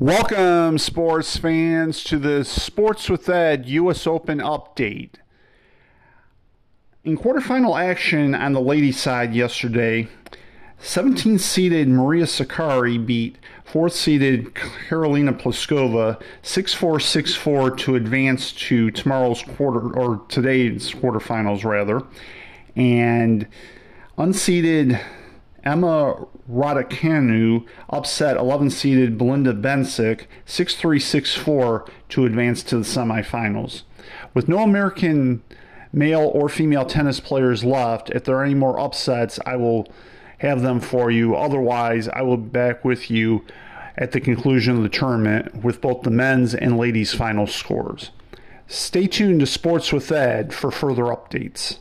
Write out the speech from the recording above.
Welcome, sports fans, to the Sports with Ed U.S. Open update. In quarterfinal action on the ladies' side yesterday, 17 seeded Maria Sakkari beat 4th seeded Karolina Pliskova 6 4 6 4 to advance to tomorrow's quarter, or today's quarterfinals, rather. And unseeded Emma Raducanu upset 11 seeded Belinda Bencic 6 3 6 4 to advance to the semifinals. With no American male or female tennis players left, if there are any more upsets, I will have them for you. Otherwise, I will be back with you at the conclusion of the tournament with both the men's and ladies' final scores. Stay tuned to Sports with Ed for further updates.